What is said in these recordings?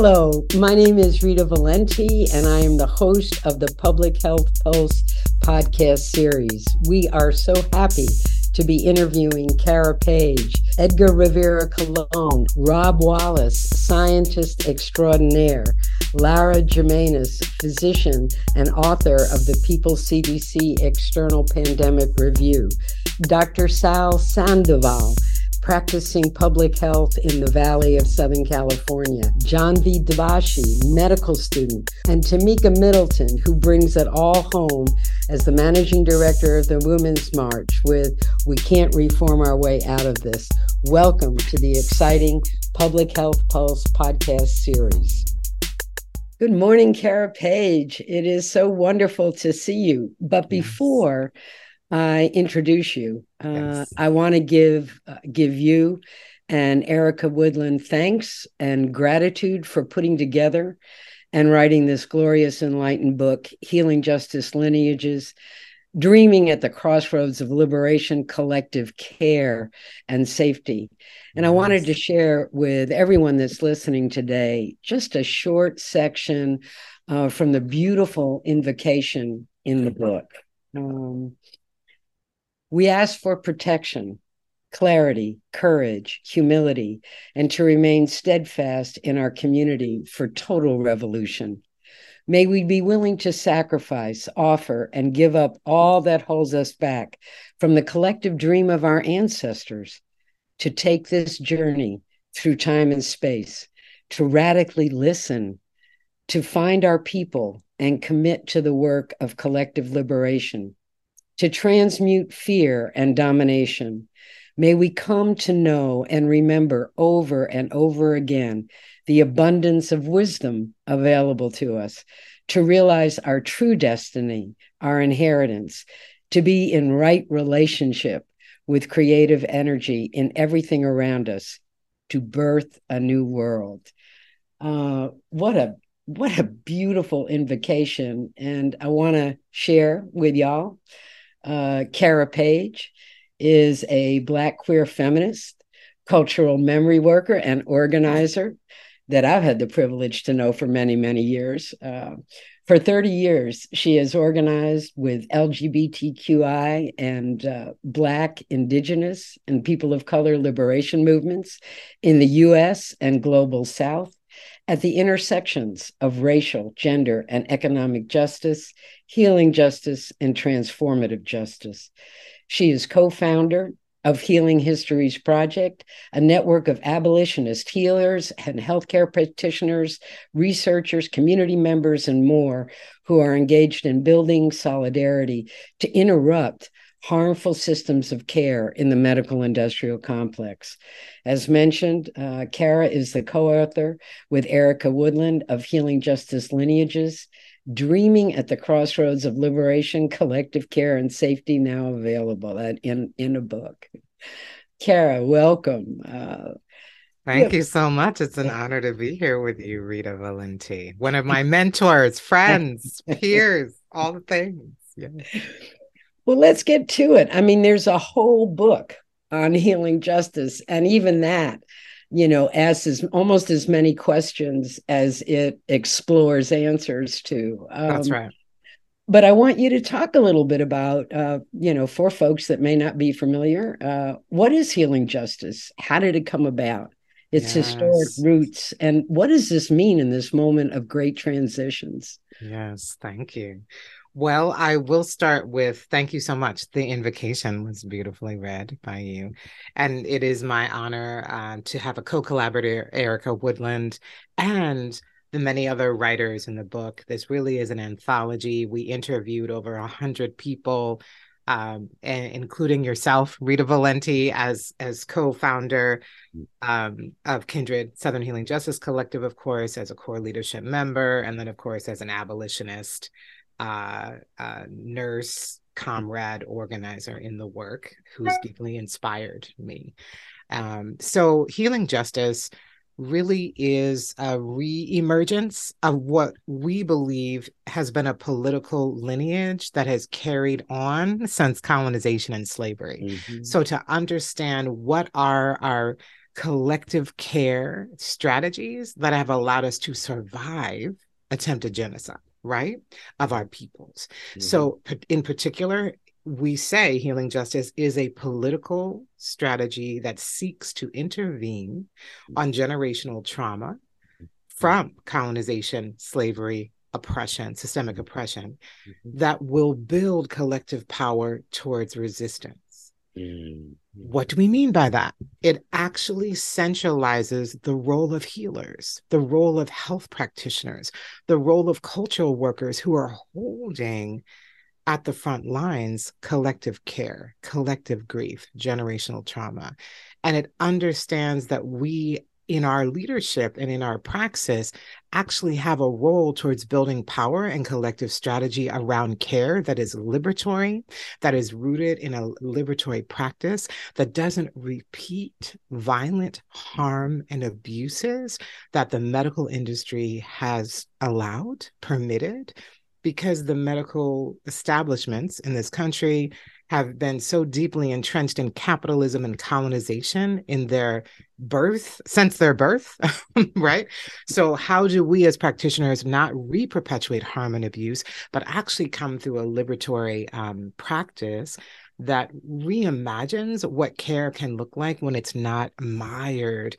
Hello, my name is Rita Valenti, and I am the host of the Public Health Pulse podcast series. We are so happy to be interviewing Cara Page, Edgar Rivera Colón, Rob Wallace, scientist extraordinaire, Lara Jirmanus, physician and author of the People CDC External Pandemic Review, Dr. Sal Sandoval, practicing public health in the Valley of Southern California, John V. Debashi, medical student, and Tamika Middleton, who brings it all home as the managing director of the Women's March with We Can't Reform Our Way Out of This. Welcome to the exciting Public Health Pulse podcast series. Good morning, Cara Page. It is so wonderful to see you. But before I introduce you, uh, yes. I want to give uh, give you and Erica Woodland thanks and gratitude for putting together and writing this glorious enlightened book, Healing Justice Lineages, Dreaming at the Crossroads of Liberation, Collective Care, and Safety. And I wanted to share with everyone that's listening today just a short section uh, from the beautiful invocation in the book. Um, we ask for protection, clarity, courage, humility, and to remain steadfast in our community for total revolution. May we be willing to sacrifice, offer, and give up all that holds us back from the collective dream of our ancestors to take this journey through time and space, to radically listen, to find our people and commit to the work of collective liberation to transmute fear and domination. May we come to know and remember over and over again the abundance of wisdom available to us, to realize our true destiny, our inheritance, to be in right relationship with creative energy in everything around us, to birth a new world. Uh, what a what a beautiful invocation, and I want to share with y'all uh, Cara Page is a Black queer feminist, cultural memory worker, and organizer that I've had the privilege to know for many, many years. Uh, for 30 years, she has organized with LGBTQI and uh, Black, Indigenous, and people of color liberation movements in the US and global South at the intersections of racial, gender, and economic justice, healing justice, and transformative justice. She is co founder of Healing Histories Project, a network of abolitionist healers and healthcare practitioners, researchers, community members, and more who are engaged in building solidarity to interrupt harmful systems of care in the medical industrial complex. As mentioned, uh, Cara is the co author with Erica Woodland of Healing Justice Lineages, Dreaming at the Crossroads of Liberation, Collective Care, and Safety, now available at, in, in a book. Cara, welcome. Uh, Thank yeah. you so much. It's an honor to be here with you, Rita Valenti, one of my mentors, friends, peers, all the things. Yeah. Well, let's get to it. I mean, there's a whole book on healing justice, and even that, you know, asks almost as many questions as it explores answers to. Um, That's right. But I want you to talk a little bit about, uh, you know, for folks that may not be familiar, uh, what is healing justice? How did it come about? Its yes. historic roots, and what does this mean in this moment of great transitions? Yes, thank you. Well, I will start with thank you so much. The invocation was beautifully read by you. And it is my honor uh, to have a co collaborator, Erica Woodland, and the many other writers in the book. This really is an anthology. We interviewed over a 100 people. Um, and including yourself, Rita Valenti, as as co-founder um, of Kindred Southern Healing Justice Collective, of course, as a core leadership member, and then of course as an abolitionist uh, uh, nurse, comrade, organizer in the work who's deeply inspired me. Um, so, healing justice really is a re-emergence of what we believe has been a political lineage that has carried on since colonization and slavery. Mm-hmm. So to understand what are our collective care strategies that have allowed us to survive attempted genocide, right, of our peoples. Mm-hmm. So, in particular, we say healing justice is a political strategy that seeks to intervene on generational trauma from colonization, slavery, oppression, systemic oppression, mm-hmm. that will build collective power towards resistance. Mm-hmm. What do we mean by that? It actually centralizes the role of healers, the role of health practitioners, the role of cultural workers who are holding at the front lines collective care, collective grief, generational trauma. And it understands that we in our leadership and in our praxis actually have a role towards building power and collective strategy around care that is liberatory, that is rooted in a liberatory practice, that doesn't repeat violent harm and abuses that the medical industry has allowed, permitted, because the medical establishments in this country have been so deeply entrenched in capitalism and colonization in their birth since their birth right? So how do we as practitioners not re-perpetuate harm and abuse but actually come through a liberatory um, practice that reimagines what care can look like when it's not mired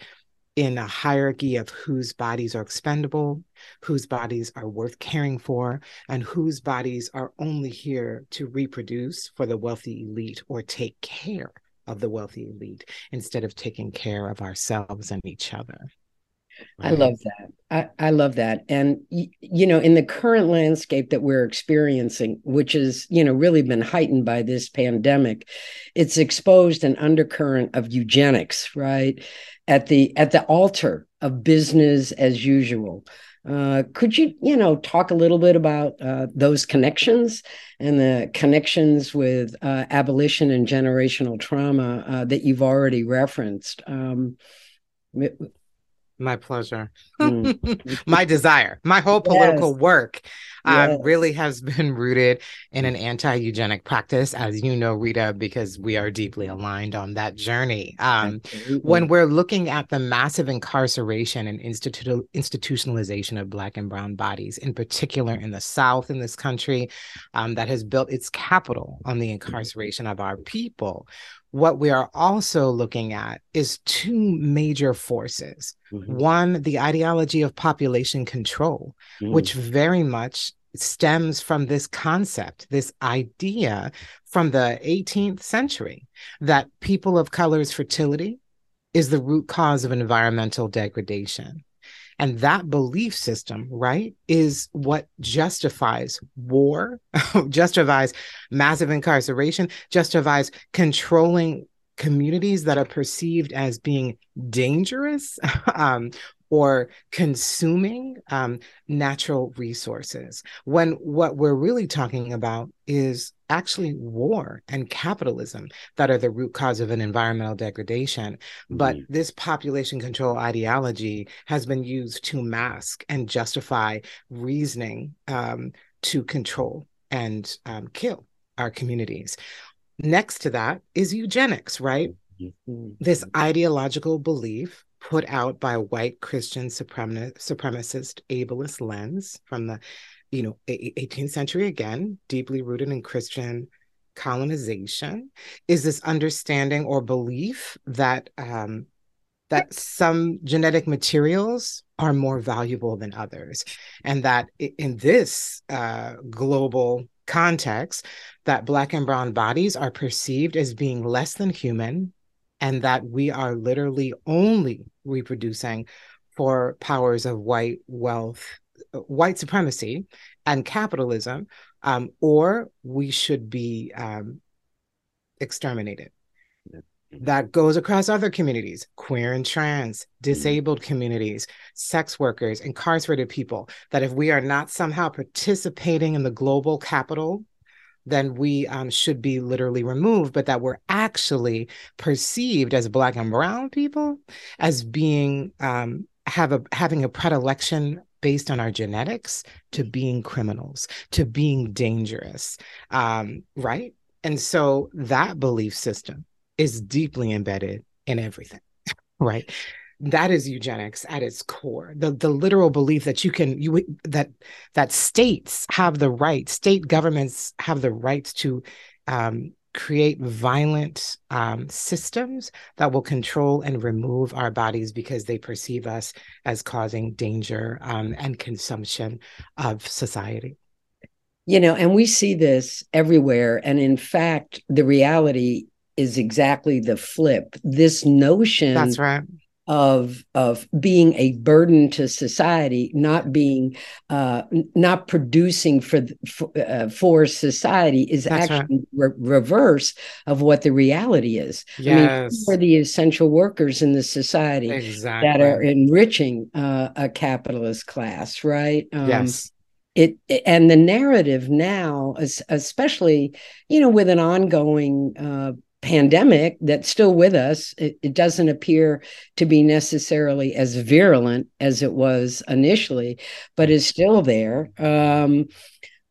in a hierarchy of whose bodies are expendable, whose bodies are worth caring for, and whose bodies are only here to reproduce for the wealthy elite or take care of the wealthy elite instead of taking care of ourselves and each other. I love that. I, I love that. And, you know, in the current landscape that we're experiencing, which is, you know, really been heightened by this pandemic, it's exposed an undercurrent of eugenics, right? At the at the altar of business as usual. Uh, could you, you know, talk a little bit about uh, those connections and the connections with uh, abolition and generational trauma uh, that you've already referenced? Um, my pleasure. Mm. my desire. My whole political yes. work um, yes. really has been rooted in an anti eugenic practice, as you know, Rita, because we are deeply aligned on that journey. Um, when we're looking at the massive incarceration and institu- institutionalization of Black and Brown bodies, in particular in the South in this country, um, that has built its capital on the incarceration of our people, what we are also looking at is two major forces. Mm-hmm. One, the ideology of population control, mm. which very much stems from this concept, this idea from the 18th century that people of color's fertility is the root cause of environmental degradation. And that belief system, right, is what justifies war, justifies massive incarceration, justifies controlling communities that are perceived as being dangerous. Um, or consuming um, natural resources when what we're really talking about is actually war and capitalism that are the root cause of an environmental degradation. Mm-hmm. But this population control ideology has been used to mask and justify reasoning um, to control and um, kill our communities. Next to that is eugenics, right? Mm-hmm. This ideological belief put out by a white Christian supremacist ableist lens from the you know 18th century again deeply rooted in Christian colonization is this understanding or belief that um, that some genetic materials are more valuable than others and that in this uh, global context that black and brown bodies are perceived as being less than human and that we are literally only reproducing for powers of white wealth, white supremacy, and capitalism, um, or we should be um, exterminated. That goes across other communities queer and trans, disabled communities, sex workers, incarcerated people. That if we are not somehow participating in the global capital then we um, should be literally removed, but that we're actually perceived as Black and Brown people as being um, have a having a predilection based on our genetics to being criminals, to being dangerous, um, right? And so that belief system is deeply embedded in everything. right that is eugenics at its core. The the literal belief that you can you that that states have the right state governments have the rights to um, create violent um, systems that will control and remove our bodies because they perceive us as causing danger um, and consumption of society. You know and we see this everywhere and in fact the reality is exactly the flip. This notion that's right of of being a burden to society, not being uh, not producing for for, uh, for society is That's actually right. re- reverse of what the reality is. Yes, I mean, are the essential workers in the society exactly. that are enriching uh, a capitalist class, right? Um, yes. It, and the narrative now, especially you know, with an ongoing uh, pandemic that's still with us. It, it, doesn't appear to be necessarily as virulent as it was initially, but is still there. Um,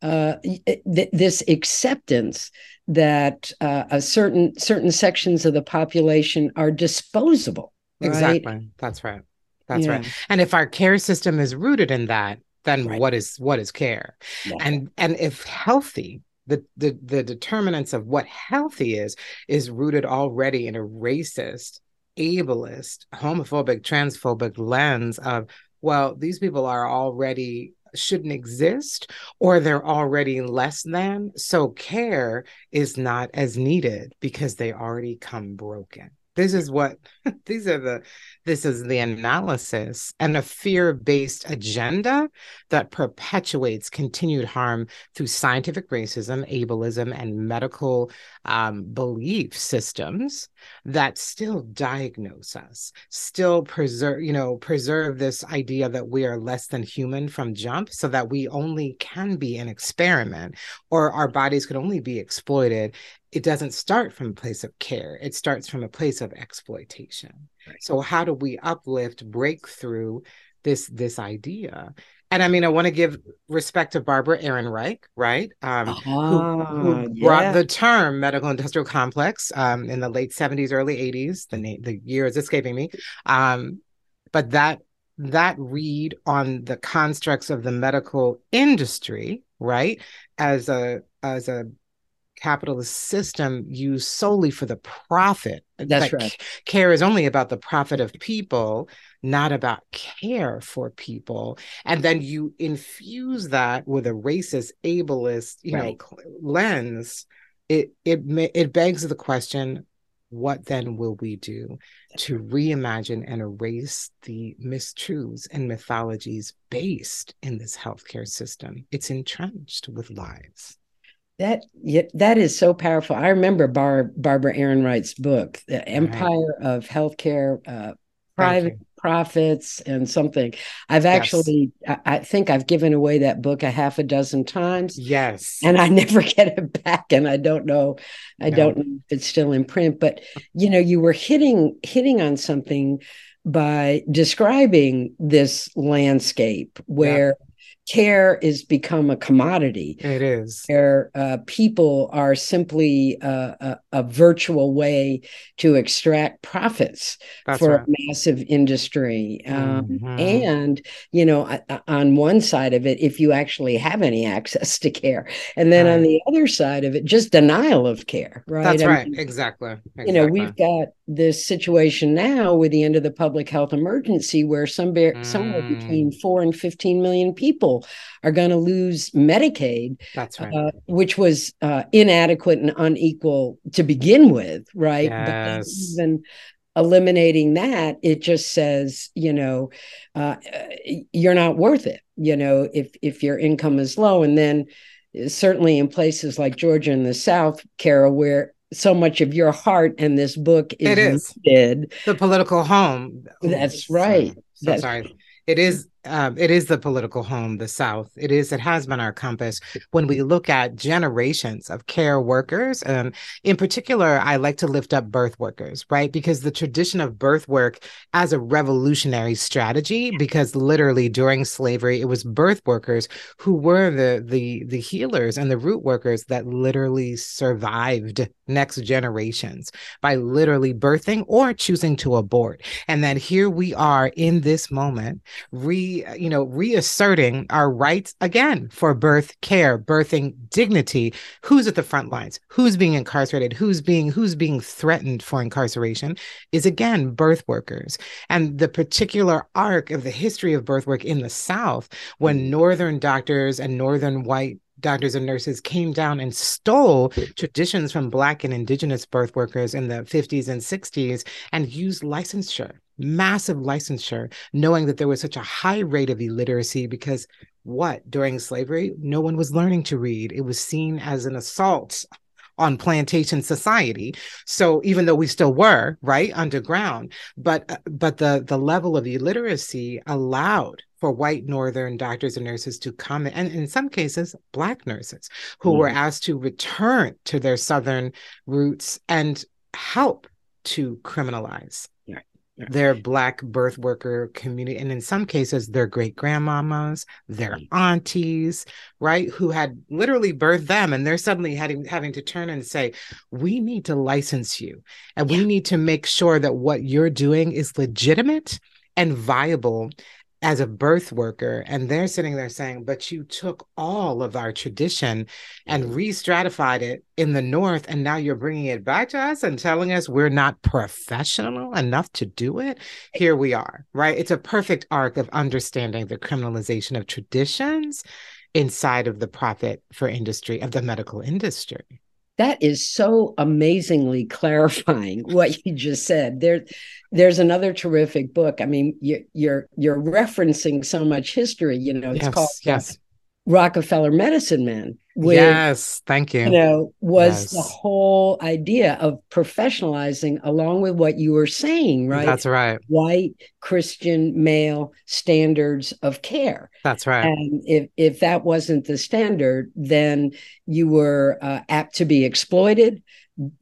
uh, th- this acceptance that uh, a certain certain sections of the population are disposable. Right? Exactly. That's right. That's yeah. right. And if our care system is rooted in that, then right. what is what is care? Yeah. And and if healthy the, the the determinants of what healthy is is rooted already in a racist ableist homophobic transphobic lens of well these people are already shouldn't exist or they're already less than so care is not as needed because they already come broken this is what these are the this is the analysis and a fear-based agenda that perpetuates continued harm through scientific racism ableism and medical um, belief systems that still diagnose us still preserve you know preserve this idea that we are less than human from jump so that we only can be an experiment or our bodies could only be exploited it doesn't start from a place of care it starts from a place of exploitation right. so how do we uplift break through this this idea and I mean, I want to give respect to Barbara Ehrenreich, right? Um, who, who ah, yeah. brought the term medical industrial complex um, in the late 70s, early 80s. The name, the year is escaping me. Um, but that that read on the constructs of the medical industry, right, as a as a capitalist system used solely for the profit. That's right. care is only about the profit of people, not about care for people. And then you infuse that with a racist, ableist, you right. know, lens. It it it begs the question: What then will we do to reimagine and erase the mistruths and mythologies based in this healthcare system? It's entrenched with lies. That yeah, that is so powerful. I remember Bar, Barbara Ehrenreich's book, The Empire right. of Healthcare, uh, Private Profits, and something. I've actually, yes. I, I, think I've given away that book a half a dozen times. Yes, and I never get it back, and I don't know, I no. don't know if it's still in print. But you know, you were hitting hitting on something by describing this landscape where care is become a commodity. It is. Where uh, people are simply uh, a, a, virtual way to extract profits That's for right. a massive industry. Um, mm-hmm. And, you know, on one side of it, if you actually have any access to care. And then right. on the other side of it, just denial of care, right? That's I right. Mean, exactly. exactly. You know, we've got this situation now with the end of the public health emergency where some mm. somewhere between 4 and 15 million people are going to lose medicaid that's right uh, which was uh, inadequate and unequal to begin with right yes. but even eliminating that it just says you know uh, you're not worth it you know if if your income is low and then certainly in places like georgia in the south Cara, where so much of your heart and this book is, it is the political home. That's right. So, so That's, sorry. It is um, it is the political home, the South. It is, it has been our compass when we look at generations of care workers. And in particular, I like to lift up birth workers, right? Because the tradition of birth work as a revolutionary strategy, because literally during slavery, it was birth workers who were the the the healers and the root workers that literally survived next generations by literally birthing or choosing to abort. And that here we are in this moment, re, you know, reasserting our rights again for birth care, birthing dignity. Who's at the front lines? Who's being incarcerated? Who's being who's being threatened for incarceration is again birth workers. And the particular arc of the history of birth work in the South, when mm. northern doctors and northern white doctors and nurses came down and stole traditions from Black and Indigenous birth workers in the 50s and 60s and used licensure, massive licensure, knowing that there was such a high rate of illiteracy because what during slavery, no one was learning to read. It was seen as an assault on plantation society so even though we still were right underground but but the the level of illiteracy allowed for white northern doctors and nurses to come and in some cases black nurses who mm. were asked to return to their southern roots and help to criminalize yeah. Yeah. their black birth worker community and in some cases their great grandmamas their mm. aunties right who had literally birthed them and they're suddenly having having to turn and say we need to license you and yeah. we need to make sure that what you're doing is legitimate and viable as a birth worker and they're sitting there saying but you took all of our tradition and mm-hmm. re-stratified it in the north and now you're bringing it back to us and telling us we're not professional enough to do it here we are right? It's a perfect arc of understanding the criminalization of traditions inside of the profit for industry of the medical industry that is so amazingly clarifying what you just said. There there's another terrific book. I mean you, you're you're referencing so much history you know it's yes, called yes rockefeller medicine man which, yes, thank you. You know, was yes. the whole idea of professionalizing along with what you were saying, right? That's right. White Christian male standards of care. That's right. And if if that wasn't the standard, then you were uh, apt to be exploited,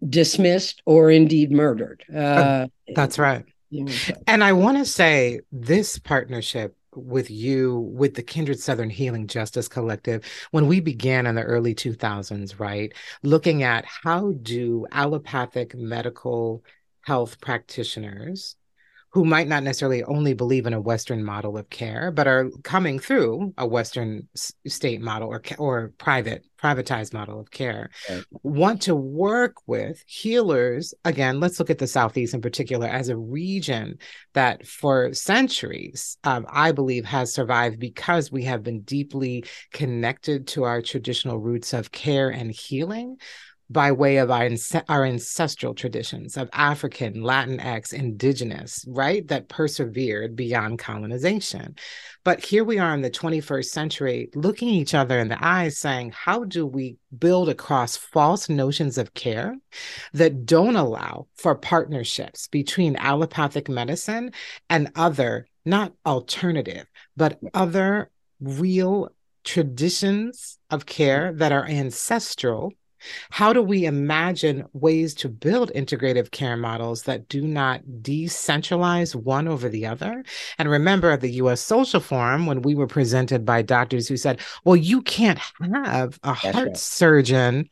dismissed, or indeed murdered. Uh, That's right. And I want to say this partnership with you with the Kindred Southern Healing Justice Collective when we began in the early 2000s, right? Looking at how do allopathic medical health practitioners who might not necessarily only believe in a Western model of care, but are coming through a Western state model or or private privatized model of care, right. want to work with healers. Again, let's look at the Southeast in particular as a region that for centuries, um, I believe, has survived because we have been deeply connected to our traditional roots of care and healing by way of our, our ancestral traditions of African, Latinx, indigenous, right? That persevered beyond colonization. But here we are in the 21st century, looking each other in the eyes, saying, how do we build across false notions of care that don't allow for partnerships between allopathic medicine and other, not alternative, but other real traditions of care that are ancestral how do we imagine ways to build integrative care models that do not decentralize one over the other? And remember at the US Social Forum, when we were presented by doctors who said, well, you can't have a That's heart right. surgeon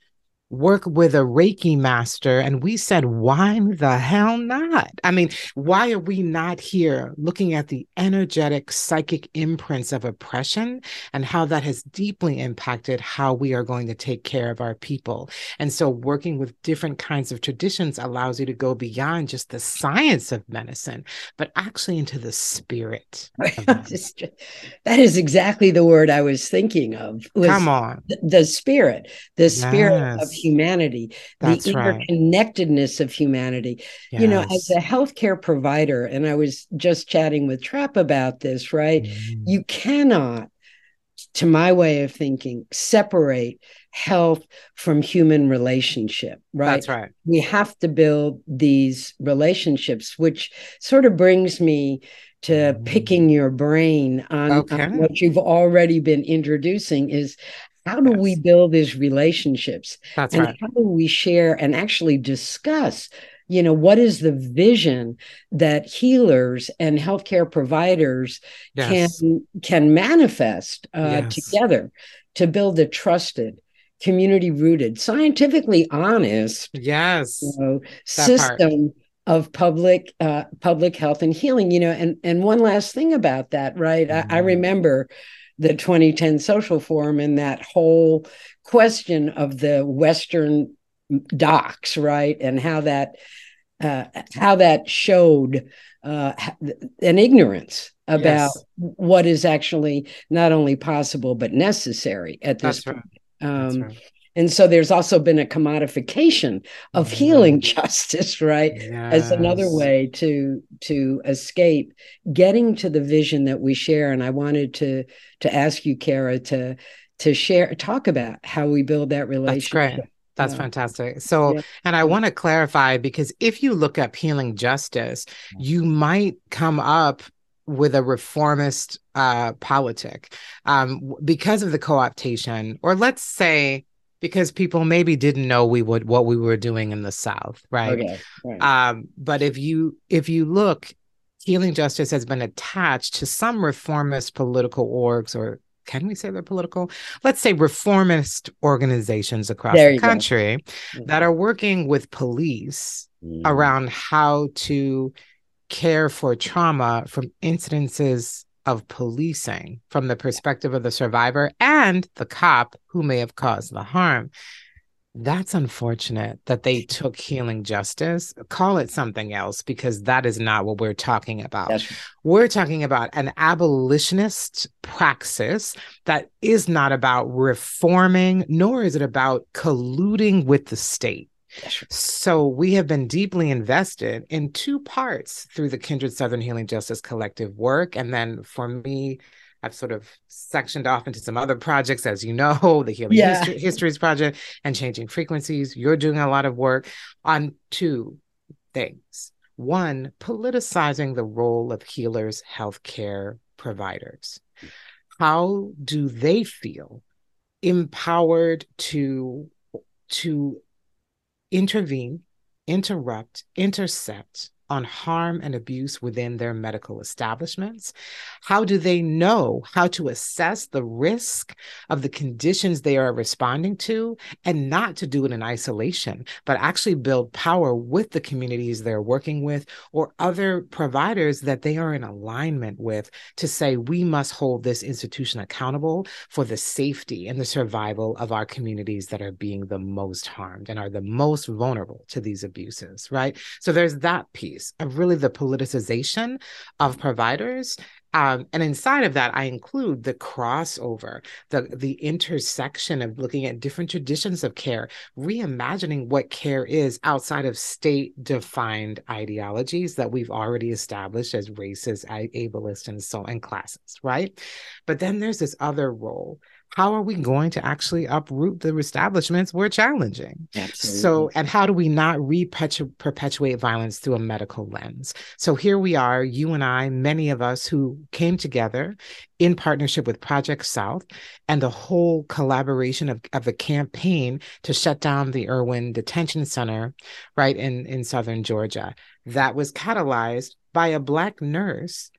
work with a Reiki master. And we said, why the hell not? I mean, why are we not here looking at the energetic psychic imprints of oppression and how that has deeply impacted how we are going to take care of our people? And so, working with different kinds of traditions allows you to go beyond just the science of medicine, but actually into the spirit. that is exactly the word I was thinking of. Come on. The, spirit, the spirit yes. of humanity, That's the interconnectedness right. of humanity. Yes. You know, as a healthcare provider, and I was just chatting with Trap about this, right? Mm. You cannot, to my way of thinking, separate health from human relationship, right? That's right. We have to build these relationships, which sort of brings me to picking your brain on, Okay. on what you've already been introducing is how do we build these relationships That's and right. how do we share and actually discuss you know what is the vision that healers and healthcare providers Yes. can can manifest uh, Yes. together to build a trusted community rooted scientifically honest Yes. you know, That part. system of public uh, public health and healing you know and and one last thing about that right I, I Mhm. remember the 2010 social forum and that whole question of the western docs right and how that uh, how that showed uh, an ignorance about Yes. what is actually not only possible but necessary at this That's right. point That's um, right. And so there's also been a commodification of Mhm. healing justice, right? As another way to to escape getting to the vision that we share. And I wanted to to ask you, Cara, to to share talk about how we build that That's relationship. great. That's Yeah. fantastic. So, Yeah. and I want to clarify because if you look up healing justice, you might come up with a reformist uh, politic um, because of the co-optation, or let's say because people maybe didn't know we would what we were doing in the South, right? Okay. Right. Um, but if you if you look, healing justice has been attached to some reformist political orgs, or can we say they're political? Let's say reformist organizations across the country that are working with police Mhm. around how to care for trauma from incidences of policing from the perspective of the survivor and the cop who may have caused the harm. That's unfortunate that they took healing justice. Call it something else because that is not what we're talking about. We're talking about an abolitionist praxis that is not about reforming, nor is it about colluding with the state. So we have been deeply invested in two parts through the Kindred Southern Healing Justice Collective work. And then for me, I've sort of sectioned off into some other projects, as you know, the Healing Yeah. History, Histories Project and Changing Frequencies. You're doing a lot of work on two things. One, politicizing the role of healers, healthcare providers. How do they feel empowered to to intervene, interrupt, intercept on harm and abuse within their medical establishments? How do they know how to assess the risk of the conditions they are responding to and not to do it in isolation, but actually build power with the communities they're working with or other providers that they are in alignment with to say, we must hold this institution accountable for the safety and the survival of our communities that are being the most harmed and are the most vulnerable to these abuses, right? So there's that piece of really the politicization of providers. Um, and inside of that, I include the crossover, the the intersection of looking at different traditions of care, reimagining what care is outside of state-defined ideologies that we've already established as racist, ableist, and so and classes, right? But then there's this other role. How are we going to actually uproot the establishments we're challenging? Absolutely. So, and how do we not reperpetu- perpetuate violence through a medical lens? So, here we are, you and I, many of us who came together in partnership with Project South and the whole collaboration of, of a campaign to shut down the Irwin Detention Center, right in, in Southern Georgia. That was catalyzed by a Black nurse,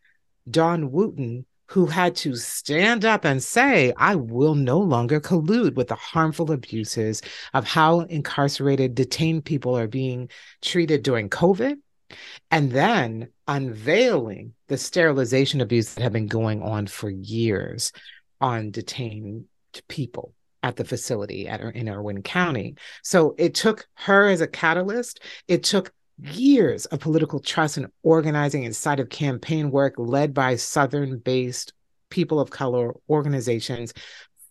Dawn Wooten, who had to stand up and say, I will no longer collude with the harmful abuses of how incarcerated, detained people are being treated during COVID. And then unveiling the sterilization abuse that had been going on for years on detained people at the facility at in Irwin County. So it took her as a catalyst. It took years of political trust and organizing inside of campaign work led by Southern based people of color organizations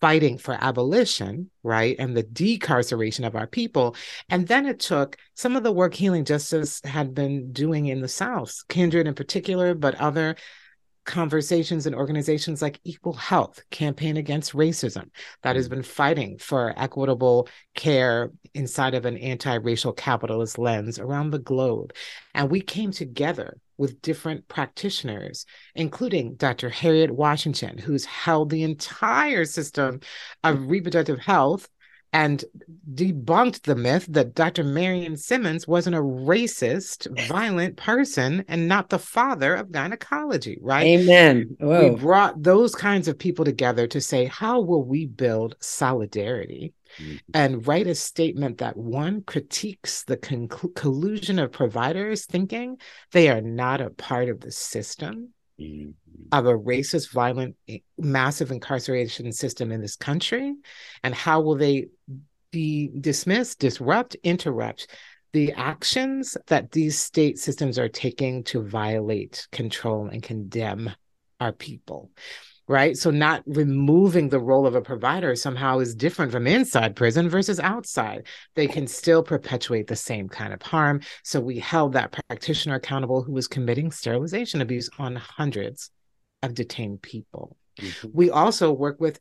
fighting for abolition, right? And the decarceration of our people. And then it took some of the work Healing Justice had been doing in the South, Kindred in particular, but other conversations and organizations like Equal Health, Campaign Against Racism, that has mm. been fighting for equitable care inside of an anti racial capitalist lens around the globe. And we came together with different practitioners, including Dr. Harriet Washington, who's held the entire system of reproductive health and debunked the myth that Dr. Marion Simmons wasn't a racist, violent person and not the father of gynecology, right? Amen. Whoa. We brought those kinds of people together to say, how will we build solidarity? Mm-hmm. And write a statement that one critiques the con- collusion of providers, thinking they are not a part of the system. Of a racist, violent, eh, massive incarceration system in this country? And how will they be dismissed, disrupt, interrupt the actions that these state systems are taking to violate, control, and condemn our people? Right? So not removing the role of a provider somehow is different from inside prison versus outside. They can still perpetuate the same kind of harm. So we held that practitioner accountable who was committing sterilization abuse on hundreds of detained people. Mm-hmm. We also work with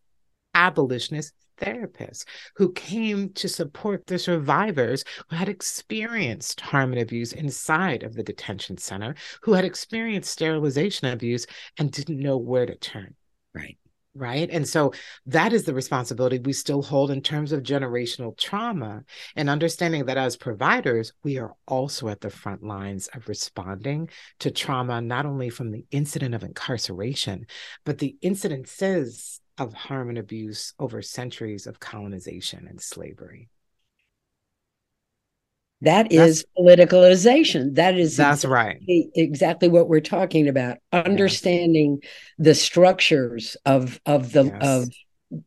abolitionist therapists who came to support the survivors who had experienced harm and abuse inside of the detention center, who had experienced sterilization abuse and didn't know where to turn. Right. Right. And so that is the responsibility we still hold in terms of generational trauma and understanding that as providers, we are also at the front lines of responding to trauma, not only from the incident of incarceration, but the incidences of harm and abuse over centuries of colonization and slavery. That is that's, politicalization. That is that's exactly, right. Exactly what we're talking about. Understanding yes. the structures of of the yes. of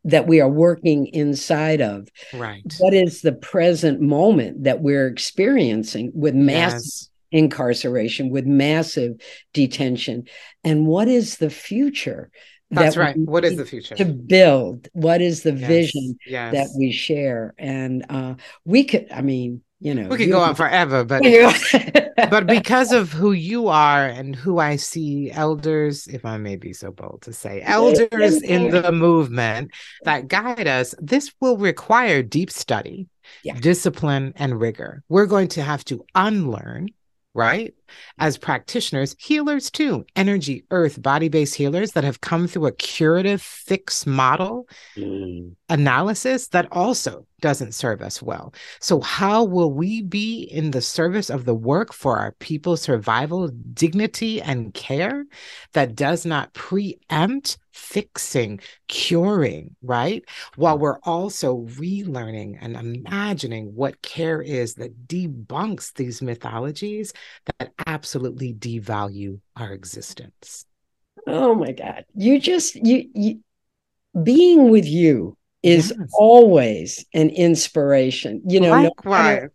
that we are working inside of. Right. What is the present moment that we're experiencing with massive yes. incarceration, with massive detention, and what is the future? That's that right. What is the future? To build. What is the vision that we share? And uh, we could, I mean, you know we could go on forever but but because of who you are and who i see elders if i may be so bold to say elders in the movement that guide us this will require deep study yeah. discipline and rigor we're going to have to unlearn right? As practitioners, healers too, energy, earth, body based healers that have come through a curative fix model mm. analysis that also doesn't serve us well. So, how will we be in the service of the work for our people's survival, dignity, and care that does not preempt fixing, curing, right? While we're also relearning and imagining what care is that debunks these mythologies that absolutely devalue our existence. Oh my God. You just, you, you being with you is yes. always an inspiration. You know, Likewise.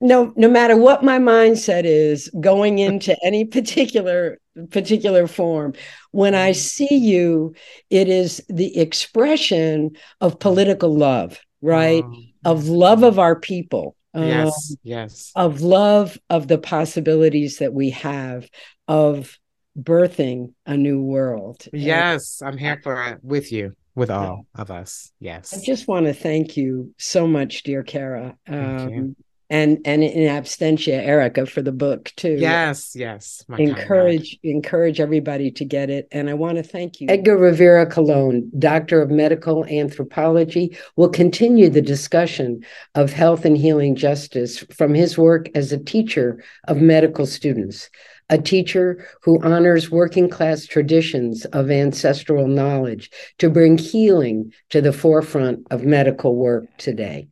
no, no, no matter what my mindset is going into any particular particular form when i mm-hmm. see you it is the expression of political love right oh. of love of our people yes um, yes. of love of the possibilities that we have of birthing a new world. Yes and, i'm here for it with you with all of us. Yes. I just want to thank you so much dear cara. Um, and and in absentia erica for the book too. Yes yes encourage encourage everybody to get it. And i want to thank you. Edgar rivera colón doctor of medical anthropology will continue the discussion of health and healing justice from his work as a teacher of medical students a teacher who honors working class traditions of ancestral knowledge to bring healing to the forefront of medical work today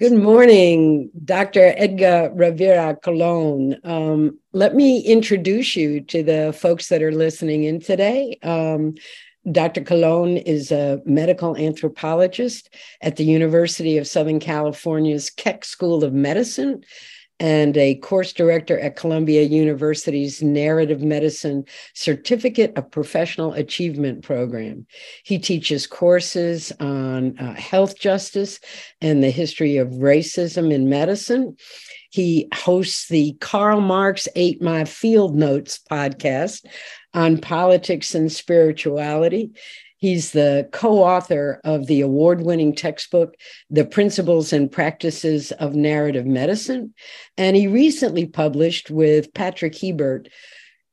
Good morning, Dr. Edgar Rivera Colón. Um, let me introduce you to the folks that are listening in today. Um, Dr. Colón is a medical anthropologist at the University of Southern California's Keck School of Medicine and a course director at Columbia University's Narrative Medicine Certificate of Professional Achievement program. He teaches courses on uh, health justice and the history of racism in medicine. He hosts the Karl Marx Ate My Field Notes podcast on politics and spirituality. He's the co author of the award winning textbook, The Principles and Practices of Narrative Medicine. And he recently published with Patrick Hebert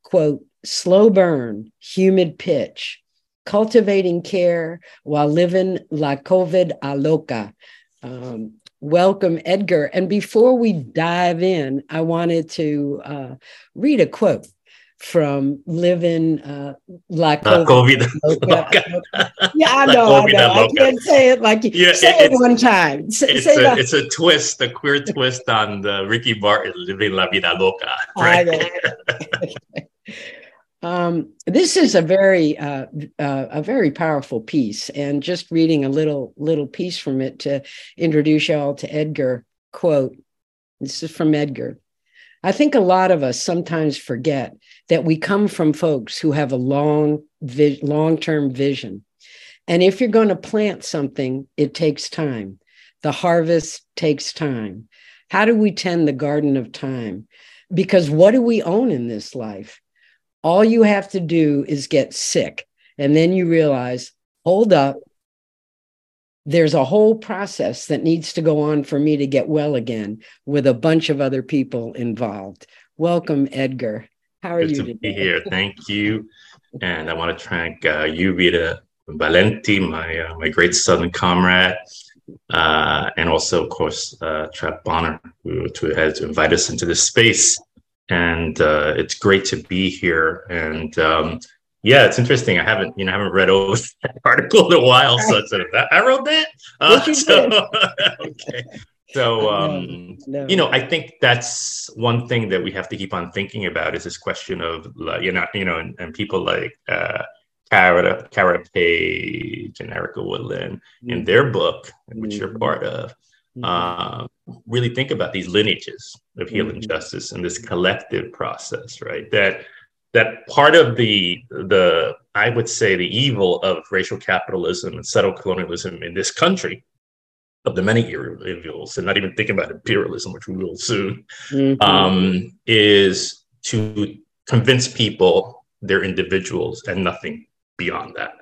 quote, slow burn, humid pitch, cultivating care while living la COVID a loca. Um, welcome, Edgar. And before we dive in, I wanted to uh, read a quote from living uh, La COVID. yeah, I know, I know. I can't say it like you yeah, say it, it one time. Say, it's, say a, it's, a, twist, a queer twist on the Ricky Martin living La Vida Loca. Right? um, this is a very uh, uh, a very powerful piece, and just reading a little little piece from it to introduce y'all to Edgar. Quote: This is from Edgar. I think a lot of us sometimes forget that we come from folks who have a long, long-term vision. And if you're going to plant something, it takes time. The harvest takes time. How do we tend the garden of time? Because what do we own in this life? All you have to do is get sick. And then you realize, hold up, there's a whole process that needs to go on for me to get well again with a bunch of other people involved. Welcome, Edgar. How are Good you to today? be here? Thank you. And I want to thank uh, you, Rita Valenti, my uh, my great Southern comrade, uh, and also, of course, uh, Trap Bonner, who, who had to invite us into this space. And uh, it's great to be here. And um, yeah, it's interesting. I haven't, you know, I haven't read over that article in a while, so it's a, I wrote that. Uh, so, okay. So, um, no. you know, I think that's one thing that we have to keep on thinking about is this question of, you know, you know, and, and people like uh, Cara, Cara Page and Erica Woodland mm-hmm. in their book, which mm-hmm. you're part of, mm-hmm. uh, really think about these lineages of healing mm-hmm. justice and this collective process, right? That that part of the the I would say the evil of racial capitalism and settler colonialism in this country, of the many evils, and not even thinking about imperialism, which we will soon, mm-hmm. um, is to convince people they're individuals and nothing beyond that.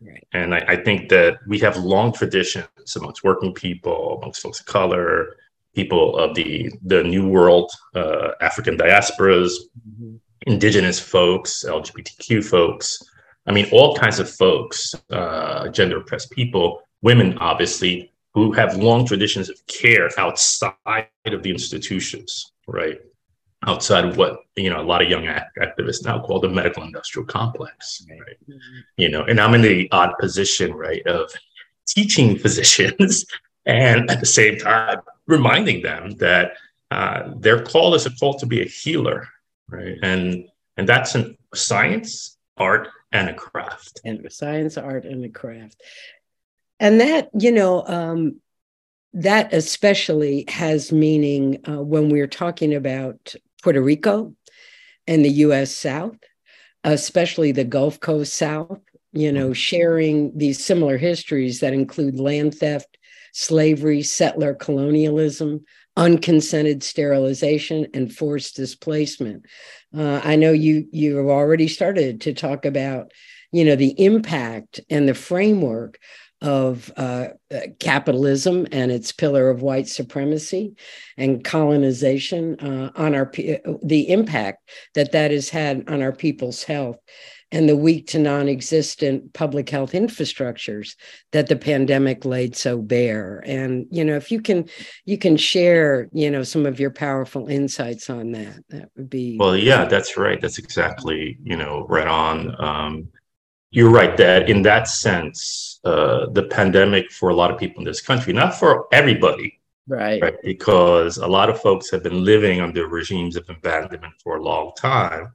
Right. And I, I, think that we have long traditions amongst working people, amongst folks of color, people of the the New World, uh, African diasporas, mm-hmm indigenous folks, LGBTQ folks, I mean, all kinds of folks, uh, gender oppressed people, women, obviously, who have long traditions of care outside of the institutions, right? Outside of what you know, a lot of young activists now call the medical industrial complex, right? Mm-hmm. You know, and I'm in the odd position, right, of teaching physicians and at the same time reminding them that uh, their call is a call to be a healer, right? And and that's a science, art, and a craft. And a science, art, and a craft. And that, you know, um, that especially has meaning uh, when we're talking about Puerto Rico and the US South, especially the Gulf Coast South, you know, mm-hmm. sharing these similar histories that include land theft, slavery, settler colonialism, unconsented sterilization and forced displacement. Uh, I know you you have already started to talk about you know the impact and the framework of uh, uh capitalism and its pillar of white supremacy and colonization uh, on our the impact that that has had on our people's health and the weak to non-existent public health infrastructures that the pandemic laid so bare. And you know if you can you can share you know some of your powerful insights on that that would be well yeah that's right. That's exactly you know right on um, you're right that in that sense uh, the pandemic for a lot of people in this country not for everybody right. right because a lot of folks have been living under regimes of abandonment for a long time.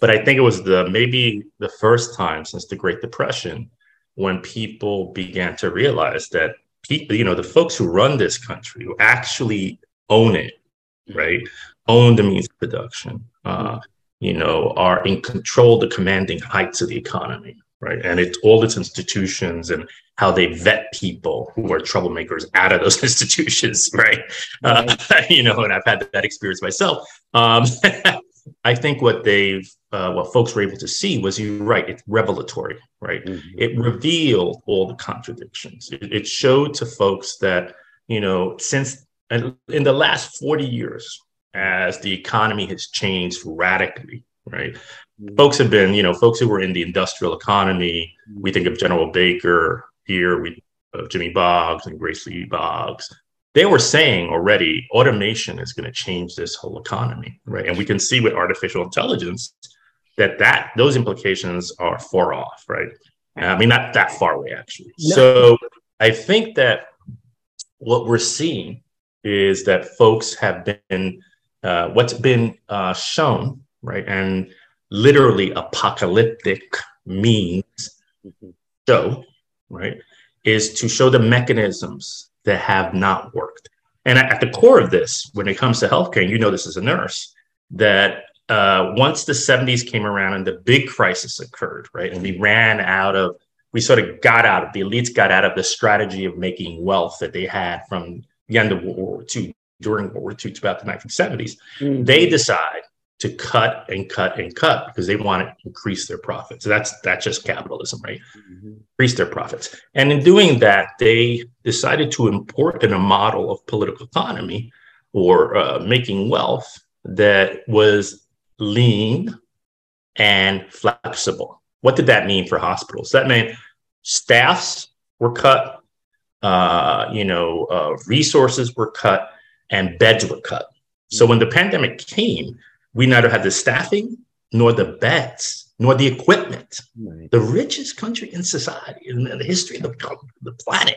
But I think it was the maybe the first time since the Great Depression when people began to realize that people, you know, the folks who run this country, who actually own it, right, own the means of production, uh, you know, are in control the commanding heights of the economy, right, and it's all its institutions and how they vet people who are troublemakers out of those institutions, right? Uh, you know, and I've had that experience myself. Um, I think what they've, uh, what folks were able to see was you're right, it's revelatory, right? Mm-hmm. It revealed all the contradictions. It, it, showed to folks that, you know, since in the last 40 years, as the economy has changed radically, right? Folks have been, you know, folks who were in the industrial economy. We think of General Baker here, we of Jimmy Boggs and Grace Lee Boggs. They were saying already automation is going to change this whole economy, right? And we can see with artificial intelligence that that those implications are far off, right? I mean, not that far away, actually. No. So I think that what we're seeing is that folks have been uh, what's been uh, shown, right, and literally apocalyptic means mm-hmm. show, right, is to show the mechanisms that have not worked. And at the core of this, when it comes to healthcare, and you know this as a nurse, that uh, once the 70s came around and the big crisis occurred, right, and we ran out of, we sort of got out of, the elites got out of the strategy of making wealth that they had from the end of World War II, during World War II to about the 1970s. Mm-hmm. They decide to cut and cut and cut because they want to increase their profits. So that's that's just capitalism, right? Mm-hmm. Increase their profits. And in doing that, they decided to import in a model of political economy or uh, making wealth that was lean and flexible. What did that mean for hospitals? That meant staffs were cut, uh, you know, uh, resources were cut, and beds were cut. So when the pandemic came, we neither had the staffing nor the beds nor the equipment. Right. The richest country in society in the history of the, the planet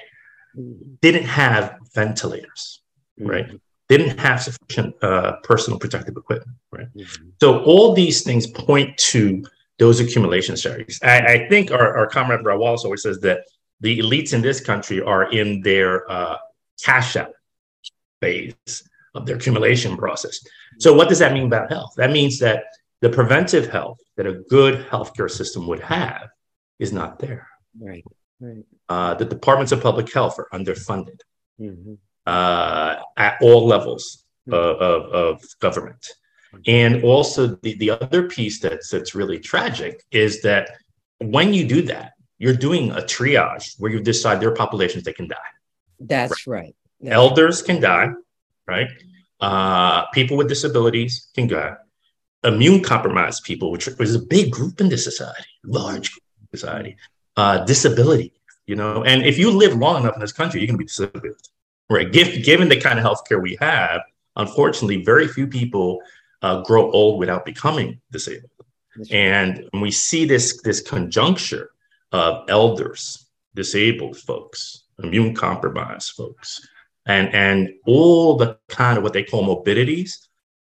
mm-hmm. didn't have ventilators, mm-hmm. right? Didn't have sufficient uh, personal protective equipment, right? Mm-hmm. So all these things point to those accumulation strategies. I, I think our, our comrade Wallace always says that the elites in this country are in their uh, cash out phase of their accumulation process. So, what does that mean about health? That means that the preventive health that a good healthcare system would have is not there. Right. Right. Uh, the departments of public health are underfunded mm-hmm. uh, at all levels mm-hmm. of, of, of, government. And also, the, the other piece that's, that's really tragic is that when you do that, you're doing a triage where you decide there are populations that can die. That's right. right. Elders can die, right? Uh, people with disabilities can go. Immune compromised people, which is a big group in this society, large society. Uh, disability, you know, and if you live long enough in this country, you're going to be disabled, right? Given, given the kind of healthcare we have, unfortunately, very few people uh, grow old without becoming disabled. And we see this this conjuncture of elders, disabled folks, immune compromised folks, and and all the kind of what they call morbidities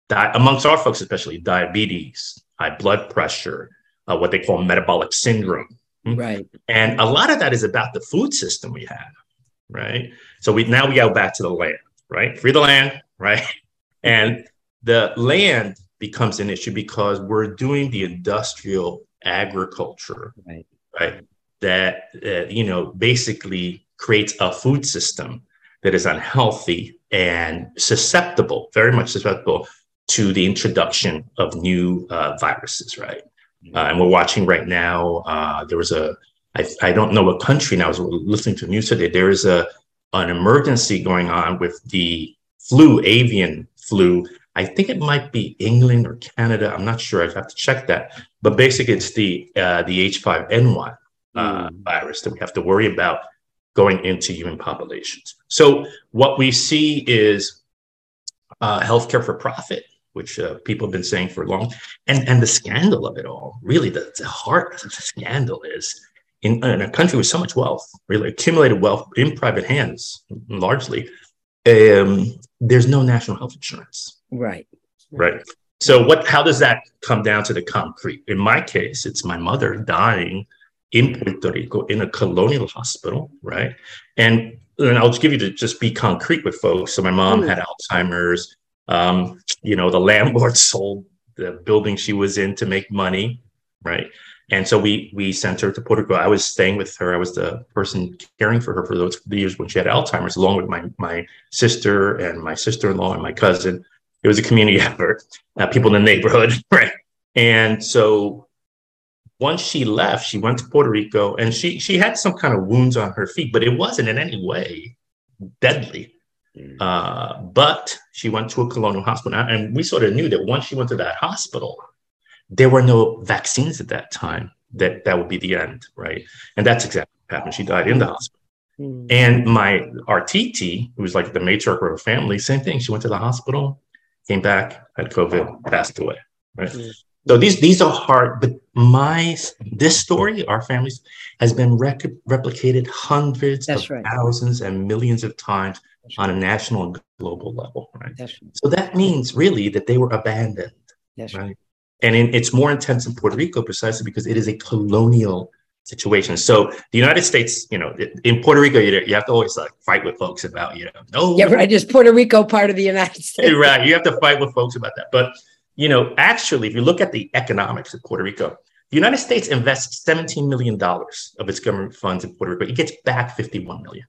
that amongst our folks especially diabetes high blood pressure uh, what they call metabolic syndrome. Hmm? right. And a lot of that is about the food system we have right? So we now we go back to the land right? Free the land right? And the land becomes an issue because we're doing the industrial agriculture right. right? That uh, you know basically creates a food system that is unhealthy and susceptible, very much susceptible to the introduction of new uh, viruses, right? Uh, and we're watching right now. Uh, there was a, I, I don't know what country now. I was listening to news today. There is a an emergency going on with the flu, avian flu. I think it might be England or Canada. I'm not sure. I have to check that. But basically, it's the uh, the H5N1 uh, mm. virus that we have to worry about going into human populations. So what we see is uh, healthcare for profit, which uh, people have been saying for long, and and the scandal of it all. Really, the, the heart of the scandal is in, in a country with so much wealth, really accumulated wealth in private hands, largely. Um, there's no national health insurance. Right. Right. So what? How does that come down to the concrete? In my case, it's my mother dying in Puerto Rico in a colonial hospital, right? And, and I'll just give you to just be concrete with folks. So my mom mm. had Alzheimer's. Um, you know, the landlord sold the building she was in to make money, right? And so we we sent her to Puerto Rico. I was staying with her. I was the person caring for her for those years when she had Alzheimer's, along with my my sister and my sister-in-law and my cousin. It was a community effort. Uh, people in the neighborhood, right? And so once she left, she went to Puerto Rico and she she had some kind of wounds on her feet, but it wasn't in any way deadly. Mm. Uh, but she went to a colonial hospital, and we sort of knew that once she went to that hospital, there were no vaccines at that time that that would be the end, right? And that's exactly what happened. She died in the hospital. Mm. And my RTT, who was like the matriarch of her family, same thing. She went to the hospital, came back, had COVID, passed away. Right. Mm. So these these are hard, but my this story, our families, has been rec- replicated hundreds That's of right. thousands and millions of times That's on a national and global level. Right. Right. So that means really that they were abandoned. right. And in, it's more intense in Puerto Rico precisely because it is a colonial situation. So the United States, you know, in Puerto Rico, you, you have to always like fight with folks about, you know, no. Yeah, right. Is Puerto Rico part of the United States? right. You have to fight with folks about that. But, you know, actually, if you look at the economics of Puerto Rico, the United States invests $17 million of its government funds in Puerto Rico. It gets back $51 million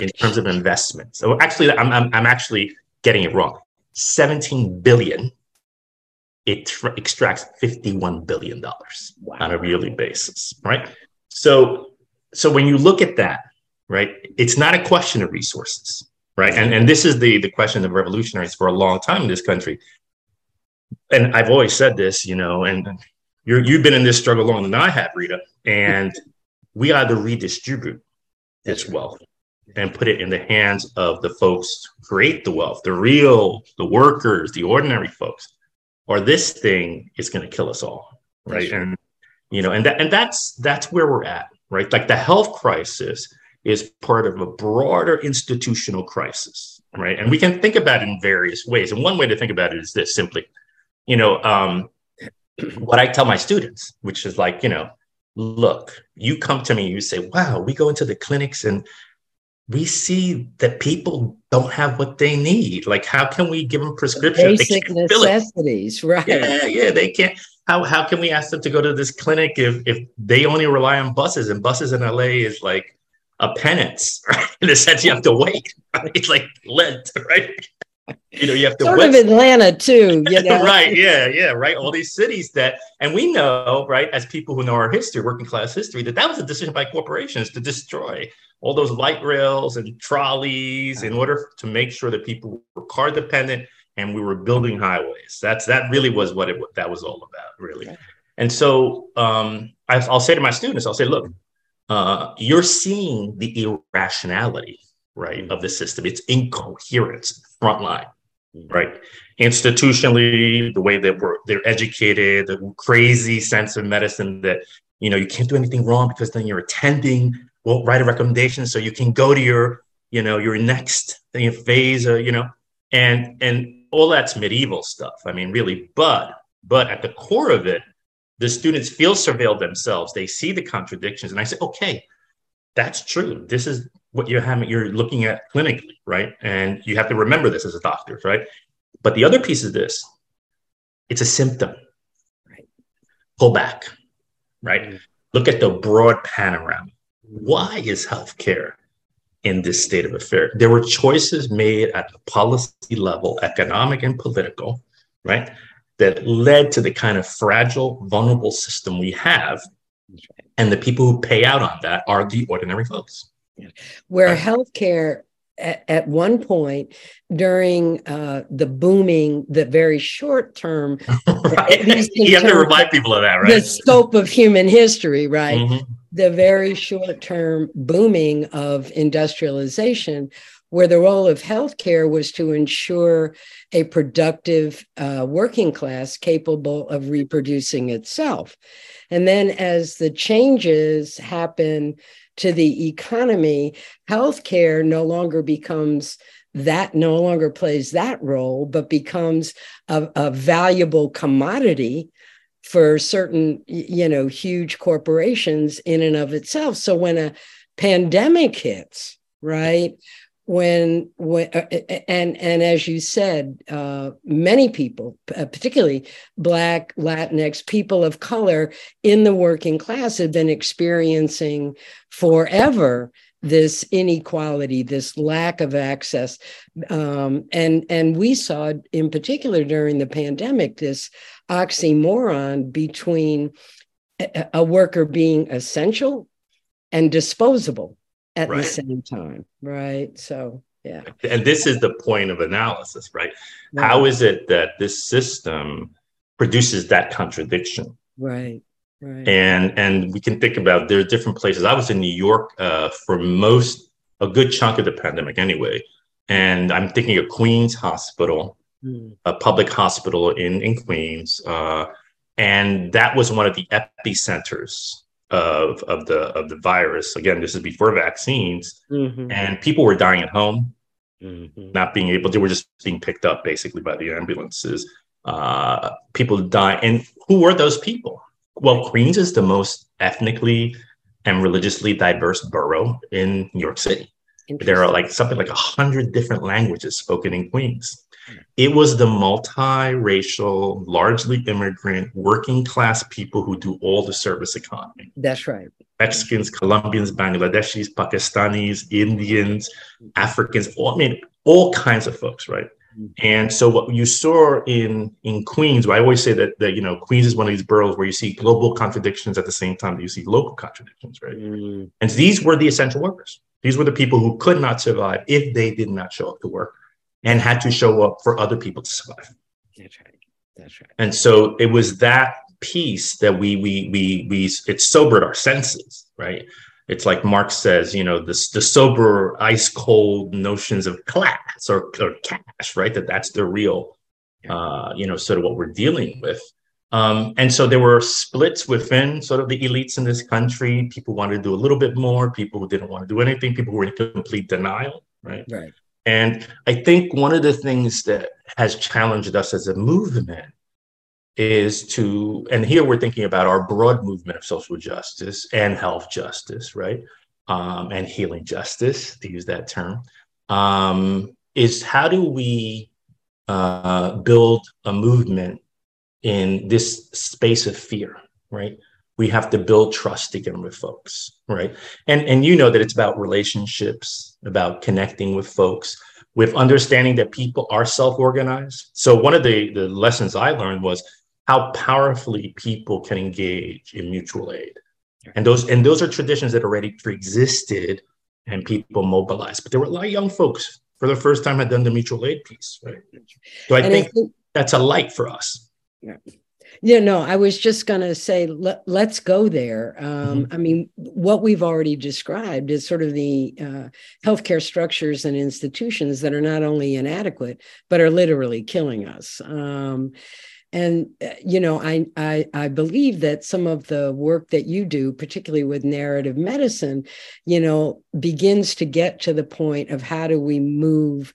in terms of investment. So actually, I'm, I'm, I'm actually getting it wrong. 17 billion it tr- extracts $51 billion wow. on a yearly basis, right? So, so when you look at that, right, it's not a question of resources, right? And, and this is the, the question of revolutionaries for a long time in this country. And I've always said this, you know, and you're, you've been in this struggle longer than I have, Rita, and we either redistribute this wealth and put it in the hands of the folks who create the wealth, the real, the workers, the ordinary folks, or this thing is going to kill us all right. And you know and that and that's that's where we're at right? Like the health crisis is part of a broader institutional crisis right? And we can think about it in various ways and one way to think about it is this simply you know um, what i tell my students which is like you know look you come to me you say wow we go into the clinics and we see that people don't have what they need. Like, how can we give them prescriptions? Basic necessities, right? Yeah, yeah, they can't. How how can we ask them to go to this clinic if if they only rely on buses and buses in LA is like a penance, right? In a sense, you have to wait. It's like Lent, right? You know, you have to sort of Atlanta too, you know? right? Yeah, yeah, right. All these cities that, and we know, right, as people who know our history, working class history, that that was a decision by corporations to destroy all those light rails and trolleys in order to make sure that people were car dependent and we were building highways. That's that really was what it that was all about, really. And so um, I, will say to my students, I'll say, look, uh, you're seeing the irrationality, right, mm-hmm. of the system. It's incoherence, frontline, mm-hmm. right? Institutionally, the way that we're they're educated, the crazy sense of medicine that you know you can't do anything wrong because then you're attending will write a recommendation so you can go to your you know your next phase or you know and and all that's medieval stuff i mean really but but at the core of it the students feel surveilled themselves they see the contradictions and i say okay that's true this is what you're having you're looking at clinically right and you have to remember this as a doctor right but the other piece of this it's a symptom right pull back right mm-hmm. look at the broad panorama why is healthcare in this state of affair? There were choices made at the policy level, economic and political, right, that led to the kind of fragile, vulnerable system we have. And the people who pay out on that are the ordinary folks. Where healthcare at, at, one point during uh, the booming, the very short term, right. you have to remind people of that, right? The scope of human history, right? Mm-hmm the very short term booming of industrialization, where the role of healthcare was to ensure a productive uh, working class capable of reproducing itself. And then as the changes happen to the economy, healthcare no longer becomes that no longer plays that role, but becomes a, a valuable commodity for certain you know huge corporations in and of itself. So when a pandemic hits right when when uh, and and as you said uh, many people uh, particularly black latinx people of color in the working class have been experiencing forever this inequality, this lack of access, um, and and we saw in particular during the pandemic this oxymoron between a, a worker being essential and disposable at right. the same time, right? So yeah, and this is the point of analysis, right? right? How is it that this system produces that contradiction. Right. Right. And and we can think about there are different places. I was in New York uh, for most a good chunk of the pandemic anyway, and I'm thinking of Queens Hospital, mm. a public hospital in in Queens, uh, and that was one of the epicenters of of the of the virus. Again, this is before vaccines, mm-hmm. and people were dying at home, mm-hmm. not being able. They were just being picked up basically by the ambulances. Uh, people die, and who were those people? well, Queens is the most ethnically and religiously diverse borough in New York City. There are like something like a hundred different languages spoken in Queens. It was the multiracial, largely immigrant, working class people who do all the service economy. That's right. Mexicans, Colombians, Bangladeshis, Pakistanis, Indians, Africans, all, I mean, all kinds of folks, right? And so what you saw in in Queens, I always say that that you know Queens is one of these boroughs where you see global contradictions at the same time that you see local contradictions, right? Mm. And these were the essential workers. These were the people who could not survive if they did not show up to work and had to show up for other people to survive. That's right. That's right. And so it was that piece that we we we we it sobered our senses, right? it's like Marx says, you know, this the sober, ice cold notions of class or, or cash, right? That that's the real, uh, you know, sort of what we're dealing with. Um, and so there were splits within sort of the elites in this country. People wanted to do a little bit more. People who didn't want to do anything. People who were in complete denial, right? Right. And I think one of the things that has challenged us as a movement is to, and here we're thinking about our broad movement of social justice and health justice, right? Um, and healing justice, to use that term, um, is how do we uh, build a movement in this space of fear, right? We have to build trust again with folks, right? And and you know that it's about relationships, about connecting with folks, with understanding that people are self-organized. So one of the the lessons I learned was how powerfully people can engage in mutual aid. And those and those are traditions that already pre-existed and people mobilized. But there were a lot of young folks for the first time had done the mutual aid piece, right? So I think, I think that's a light for us. Yeah. Yeah, no, I was just going to say, let, us go there. Um, mm-hmm. I mean, what we've already described is sort of the uh, healthcare structures and institutions that are not only inadequate, but are literally killing us. Um, and uh, you know I, I i believe that some of the work that you do particularly with narrative medicine you know begins to get to the point of how do we move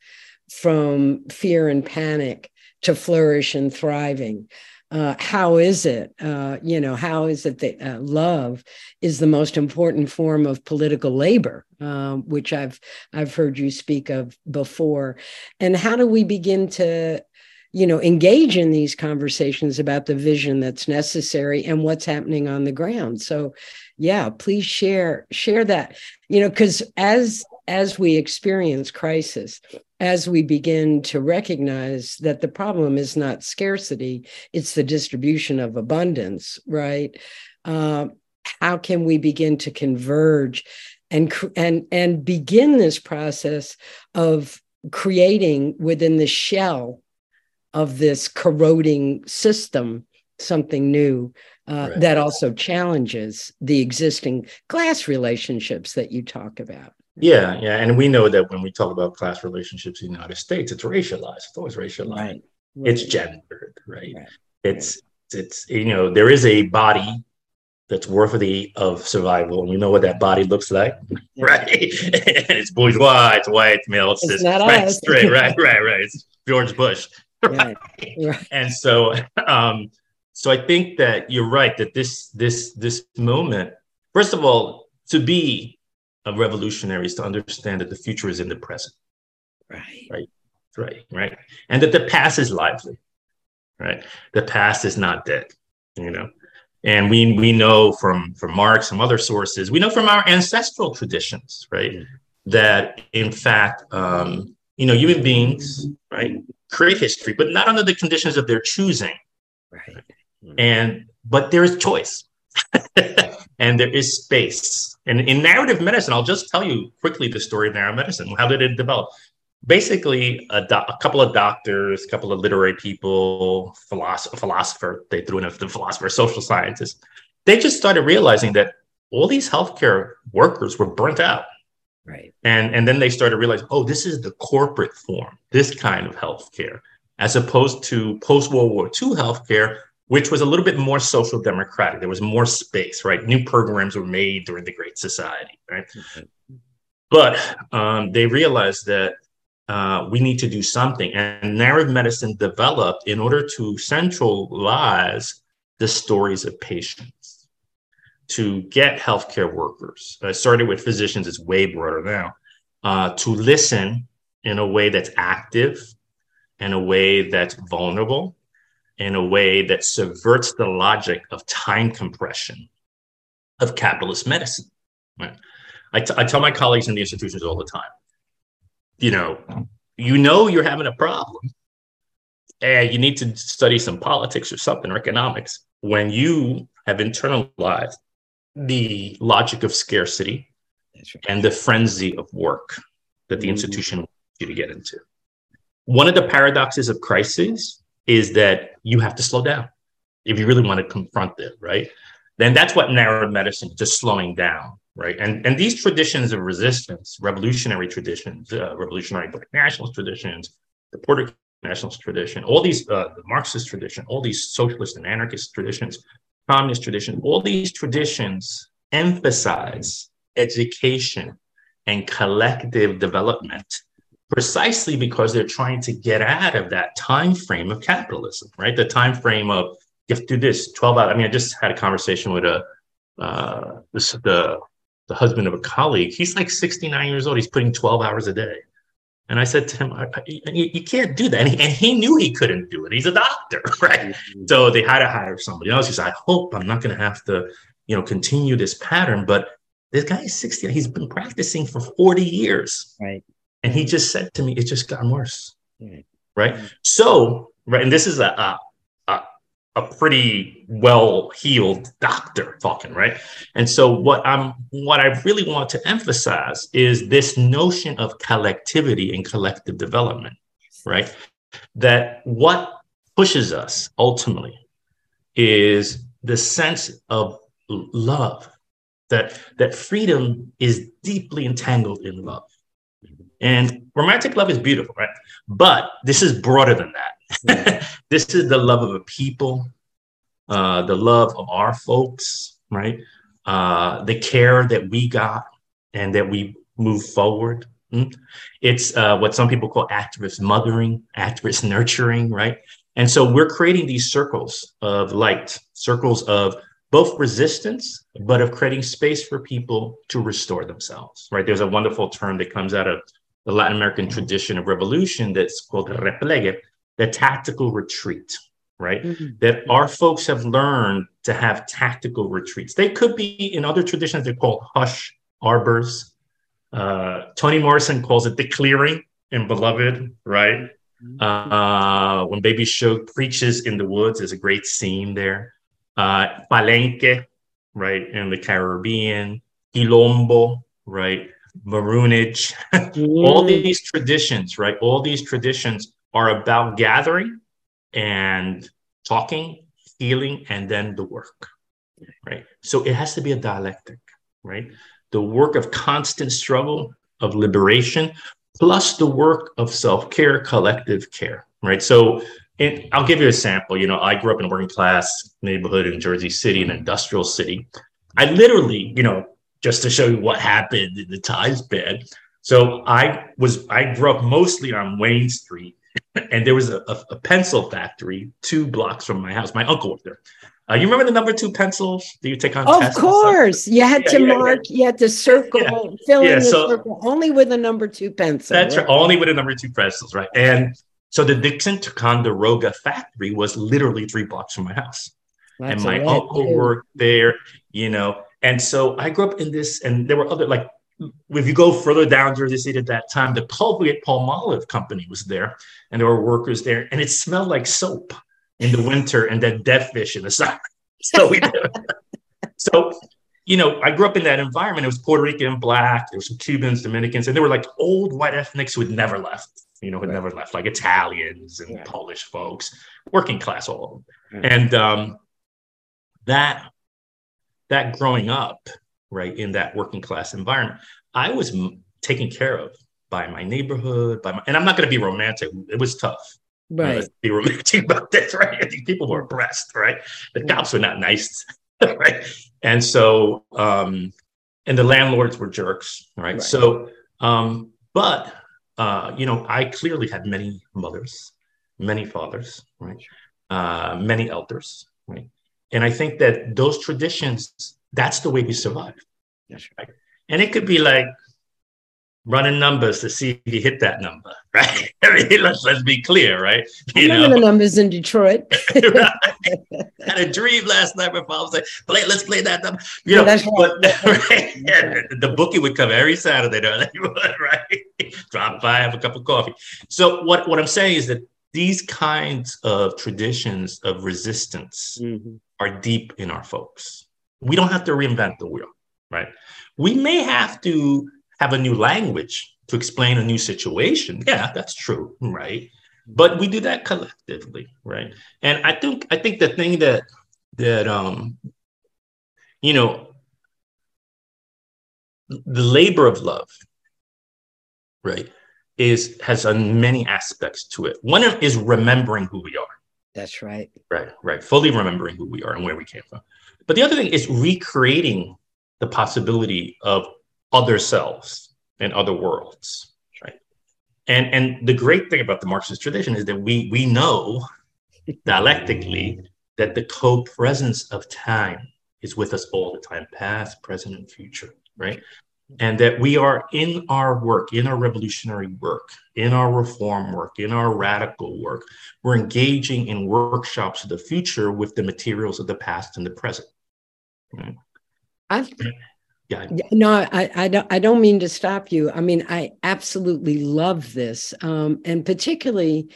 from fear and panic to flourish and thriving uh, how is it uh, you know how is it that uh, love is the most important form of political labor um, which i've i've heard you speak of before. And how do we begin to you know engage in these conversations about the vision that's necessary and what's happening on the ground? So yeah please share share that you know because as as we experience crisis as we begin to recognize that the problem is not scarcity it's the distribution of abundance right uh, how can we begin to converge and and and begin this process of creating within the shell of this corroding system something new uh, right. that also challenges the existing class relationships that you talk about. Yeah, yeah, and we know that when we talk about class relationships in the United States, it's racialized. It's always racialized. Right. It's gendered, right? right. It's it's you know there is a body that's worthy of survival, and we know what that body looks like, yeah. right? it's bourgeois, it's white, male, it's cis, right, straight, right, right, right. It's George Bush, right. right. and so um so i think that you're right that this this this moment first of all to be a revolutionaries to understand that the future is in the present right right right right and that the past is lively right the past is not dead you know and we we know from from marx and other sources we know from our ancestral traditions right mm-hmm. that in fact um you know human beings right create history, but not under the conditions of their choosing. Right. Mm-hmm. And but there is choice. and there is space. And in narrative medicine, I'll just tell you quickly the story of narrative medicine. How did it develop? basically a, do- a, couple of doctors, a couple of literary people, philosopher, philosopher they threw in the philosopher, social scientists. They just started realizing that all these healthcare workers were burnt out. Right. And, and then they started realizing, oh, this is the corporate form, this kind of healthcare, as opposed to post World War II healthcare, which was a little bit more social democratic. There was more space, right? New programs were made during the Great Society, right? But um, they realized that uh, we need to do something. And narrative medicine developed in order to centralize the stories of patients, to get healthcare workers. I started with physicians, it's way broader now, uh, to listen in a way that's active, in a way that's vulnerable, in a way that subverts the logic of time compression of capitalist medicine. Right? I, t- I tell my colleagues in the institutions all the time you know, you know you're having a problem and you need to study some politics or something or economics when you have internalized the logic of scarcity right. and the frenzy of work that the mm-hmm. institution wants you to get into. One of the paradoxes of crisis is that you have to slow down if you really want to confront it, right? Then that's what narrative medicine, just slowing down right? And and these traditions of resistance, revolutionary traditions, uh, revolutionary black nationalist traditions, the Puerto nationalist tradition, all these uh, the Marxist tradition, all these socialist and anarchist traditions, communist tradition, all these traditions emphasize education and collective development precisely because they're trying to get out of that time frame of capitalism right the time frame of you have to do this 12 hours i mean i just had a conversation with a uh, this the the husband of a colleague. He's like 69 years old. He's putting 12 hours a day. And I said to him, I, I, you, can't do that. And he, and he, knew he couldn't do it. He's a doctor, right? Mm-hmm. So they had to hire somebody else. He said, I hope I'm not going to have to, you know, continue this pattern. But this guy is 60. He's been practicing for 40 years. Right. And he mm. just said to me, it's just gotten worse. Mm. Right. right? So, right. And this is a, a a pretty well heeled doctor talking, right? And so what I'm what I really want to emphasize is this notion of collectivity and collective development, right? That what pushes us ultimately is the sense of love, that that freedom is deeply entangled in love. And romantic love is beautiful, right? But this is broader than that this is the love of a people, uh, the love of our folks, right? Uh, the care that we got and that we move forward. Mm? It's uh, what some people call activist mothering, activist nurturing, right? And so we're creating these circles of light, circles of both resistance, but of creating space for people to restore themselves, right? There's a wonderful term that comes out of the Latin American tradition of revolution that's called repliegue, the tactical retreat, right? Mm-hmm. That our folks have learned to have tactical retreats. They could be in other traditions, they're called hush arbors. Uh, Toni Morrison calls it the clearing in Beloved, right? Mm-hmm. Uh, when Baby Show preaches in the woods, there's a great scene there. Uh, Palenque, right, in the Caribbean. Quilombo, right? Maroonage. Mm. All these traditions, right? All these traditions are about gathering and talking, healing, and then the work, right? So it has to be a dialectic, right? The work of constant struggle, of liberation, plus the work of self care, collective care, right? So and I'll give you a sample. You know, I grew up in a working class neighborhood in Jersey City, an industrial city. I literally, you know, just to show you what happened in the times bed. So I was I grew up mostly on Wayne Street and there was a, a, a, pencil factory two blocks from my house. My uncle worked there. Uh, you remember the number two pencils that you take on? Of course, you had yeah, to yeah, mark. Yeah. You had to circle, fill in the so, circle only with a number two pencil. That's right? right. Only with a number two pencils, right? And so the Dixon Ticonderoga factory was literally three blocks from my house, that's and my uncle too. worked there. You know, and so I grew up in this, and there were other like if you go further down Jersey City at that time, the Colgate Palmolive company was there, and there were workers there, and it smelled like soap in the winter and then dead fish in the summer. So we did. so you know, I grew up in that environment. It was Puerto Rican, black, there were some Cubans, Dominicans, and there were like old white ethnics who had never left, you know, who had right. never left, like Italians and right. Polish folks, working class, all of them. And um, that that growing up, right, in that working class environment, I was m- taken care of by my neighborhood, by my, and I'm not going to be romantic. It was tough. Right. be romantic about this, right? These people were oppressed, right? The cops were not nice, right? And so, um, and the landlords were jerks, right? right. So, um, but uh, you know, I clearly had many mothers, many fathers, right? Uh, many elders, right? And I think that those traditions, that's the way we survive. That's right. And it could be like running numbers to see if you hit that number, right? I mean, let's let's be clear, right? You know the numbers in Detroit. right? Had a dream last night where I was like, play, let's play that number. You know, that's but, right. Yeah, the bookie would come every Saturday, right? Drop by, have a cup of coffee. So what, what I'm saying is that these kinds of traditions of resistance mm-hmm. are deep in our folks. We don't have to reinvent the wheel, right? We may have to have a new language to explain a new situation. Yeah, that's true, right? But we do that collectively, right? And I think I think the thing that that um you know the labor of love, right, is has a many aspects to it. One is remembering who we are. That's right. Right, right. Fully remembering who we are and where we came from. But the other thing is recreating the possibility of other selves and other worlds, right? And and the great thing about the Marxist tradition is that we we know dialectically that the co-presence of time is with us all the time, past, present, and future, right? And that we are in our work, in our revolutionary work, in our reform work, in our radical work, we're engaging in workshops of the future with the materials of the past and the present. Right? I yeah. No, I, I don't. I don't mean to stop you. I mean, I absolutely love this, um, and particularly,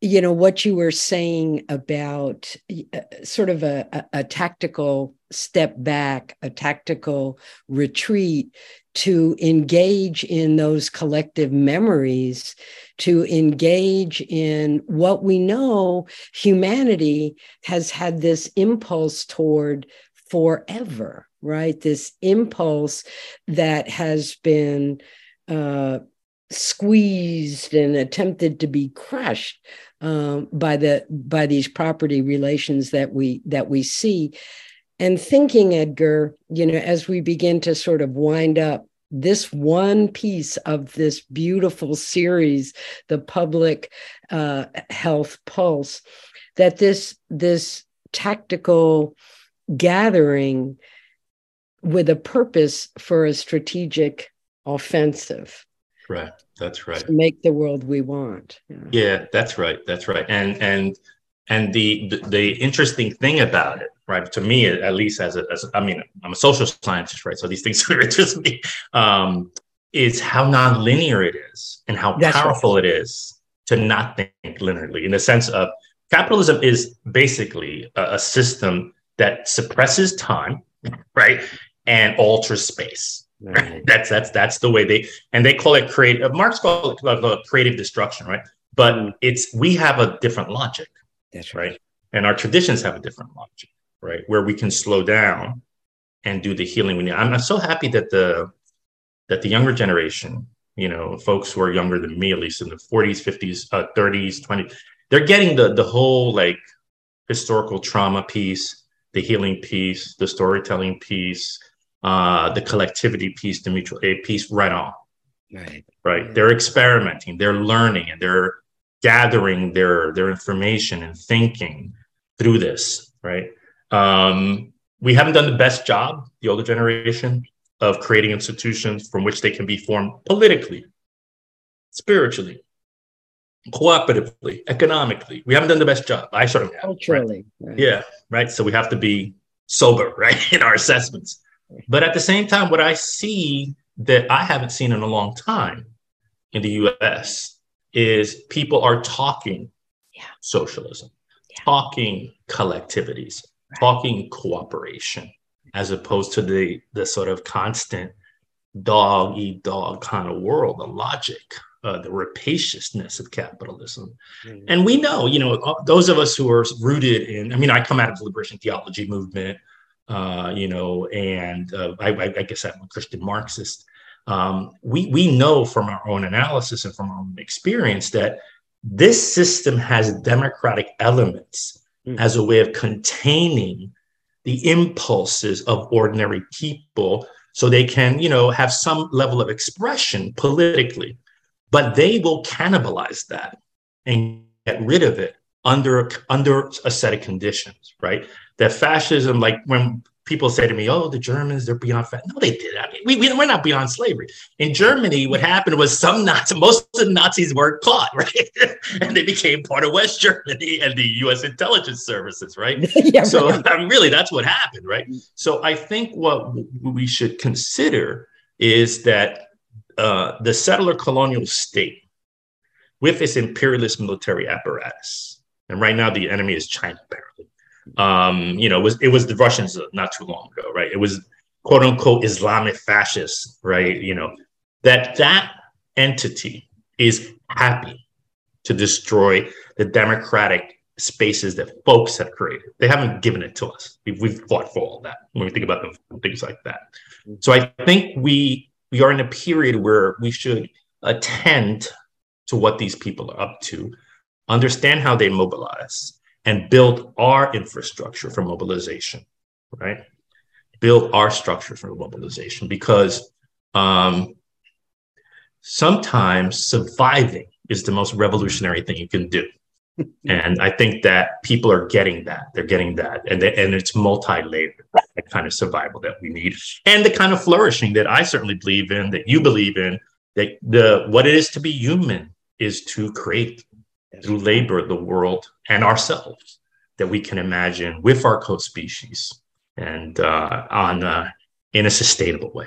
you know, what you were saying about uh, sort of a, a, a tactical step back, a tactical retreat to engage in those collective memories, to engage in what we know humanity has had this impulse toward forever right? This impulse that has been uh, squeezed and attempted to be crushed um, by the by these property relations that we that we see. And thinking, Edgar, you know, as we begin to sort of wind up this one piece of this beautiful series, the public uh, health pulse, that this this tactical gathering with a purpose for a strategic offensive. Right. That's right. To make the world we want. Yeah. yeah, that's right. That's right. And and and the, the, the interesting thing about it, right? To me, at least as a, as I mean, I'm a social scientist, right? So these things are interest me. Um, is how nonlinear it is and how that's powerful right. it is to not think linearly in the sense of capitalism is basically a, a system that suppresses time, right? and alter space. Right. that's that's that's the way they and they call it creative. Marx called it creative destruction, right? But mm. it's we have a different logic. That's right. right. And our traditions have a different logic, right? Where we can slow down and do the healing we need. I'm, I'm so happy that the that the younger generation, you know, folks who are younger than me, at least in the 40s, 50s, uh, 30s, 20s, they're getting the the whole like historical trauma piece, the healing piece, the storytelling piece, uh, the collectivity piece, the mutual aid piece right on. Right. Right. They're experimenting, they're learning, and they're gathering their their information and thinking through this. Right. Um, we haven't done the best job, the older generation, of creating institutions from which they can be formed politically, spiritually, cooperatively, economically. We haven't done the best job. I sort of culturally. Right? Right. Yeah. Right. So we have to be sober, right, in our assessments. But at the same time, what I see that I haven't seen in a long time in the US is people are talking yeah. socialism, yeah. talking collectivities, right. talking cooperation, as opposed to the the sort of constant dog eat dog kind of world, the logic, uh, the rapaciousness of capitalism. Mm-hmm. And we know, you know, uh, those of us who are rooted in, I mean, I come out of the liberation theology movement, uh, you know, and uh, I, I, guess I'm a Christian Marxist. Um, we, we know from our own analysis and from our own experience that this system has democratic elements mm-hmm. as a way of containing the impulses of ordinary people so they can, you know, have some level of expression politically. But they will cannibalize that and get rid of it under under a set of conditions, right? That fascism, like when people say to me, "Oh, the Germans, they're beyond." Fa-. No, they did. I mean, we, we we're not beyond slavery. In Germany, what happened was some Nazis, most of the Nazis were caught, right, and they became part of West Germany and the U.S. intelligence services, right? yeah, so, right. I mean, really, that's what happened, right? So, I think what we should consider is that uh, the settler colonial state, with its imperialist military apparatus, and right now the enemy is China, apparently um, you know, it was it was the Russians not too long ago, right? It was quote unquote Islamic fascists, right? You know, that that entity is happy to destroy the democratic spaces that folks have created. They haven't given it to us. We've, we've fought for all that when we think about them, things like that. So I think we we are in a period where we should attend to what these people are up to, understand how they mobilize, and build our infrastructure for mobilization, right? Build our structure for mobilization because um, sometimes surviving is the most revolutionary thing you can do. and I think that people are getting that. They're getting that. And, they, and it's multi layered, that kind of survival that we need. And the kind of flourishing that I certainly believe in, that you believe in, that the what it is to be human is to create through labor the world and ourselves that we can imagine with our co-species and uh, on uh, in a sustainable way.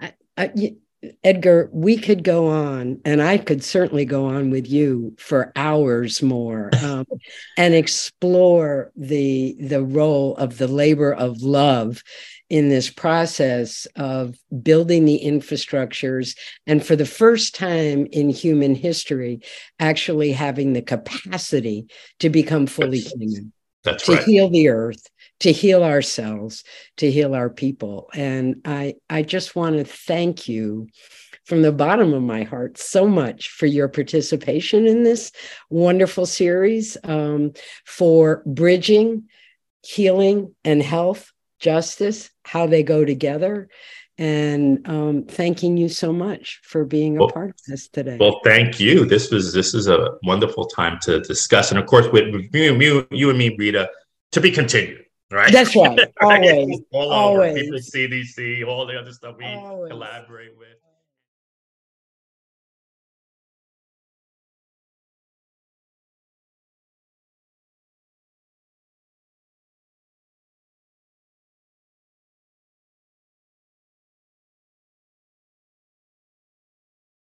I, I, Edgar, we could go on, and I could certainly go on with you for hours more, um, and explore the the role of the labor of love in this process of building the infrastructures and for the first time in human history actually having the capacity to become fully human That's to right. heal the earth to heal ourselves to heal our people and i i just want to thank you from the bottom of my heart so much for your participation in this wonderful series um, for bridging healing and health justice, how they go together. And um, thanking you so much for being a well, part of this today. Well, thank you. This was this is a wonderful time to discuss, and of course, with, you, you, you and me, Rita, to be continued. Right. That's right. Always. all Always. Over. CDC, all the other stuff we Always. collaborate with.